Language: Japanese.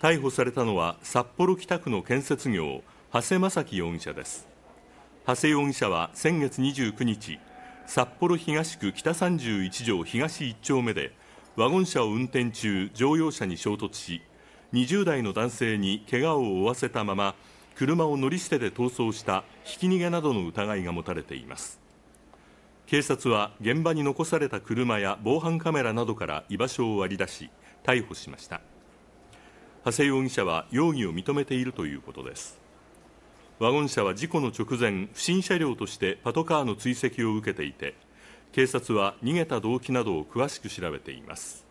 逮捕されたのは札幌北区の建設業長谷正樹容疑者です。長谷容疑者は先月29日札幌東区北31条東1丁目でワゴン車を運転中乗用車に衝突し20代の男性に怪我を負わせたまま車を乗り捨てて逃走したひき逃げなどの疑いが持たれています。警察は現場に残された車や防犯カメラなどから居場所を割り出し逮捕しました。長谷容疑者は容疑を認めているということですワゴン車は事故の直前不審車両としてパトカーの追跡を受けていて警察は逃げた動機などを詳しく調べています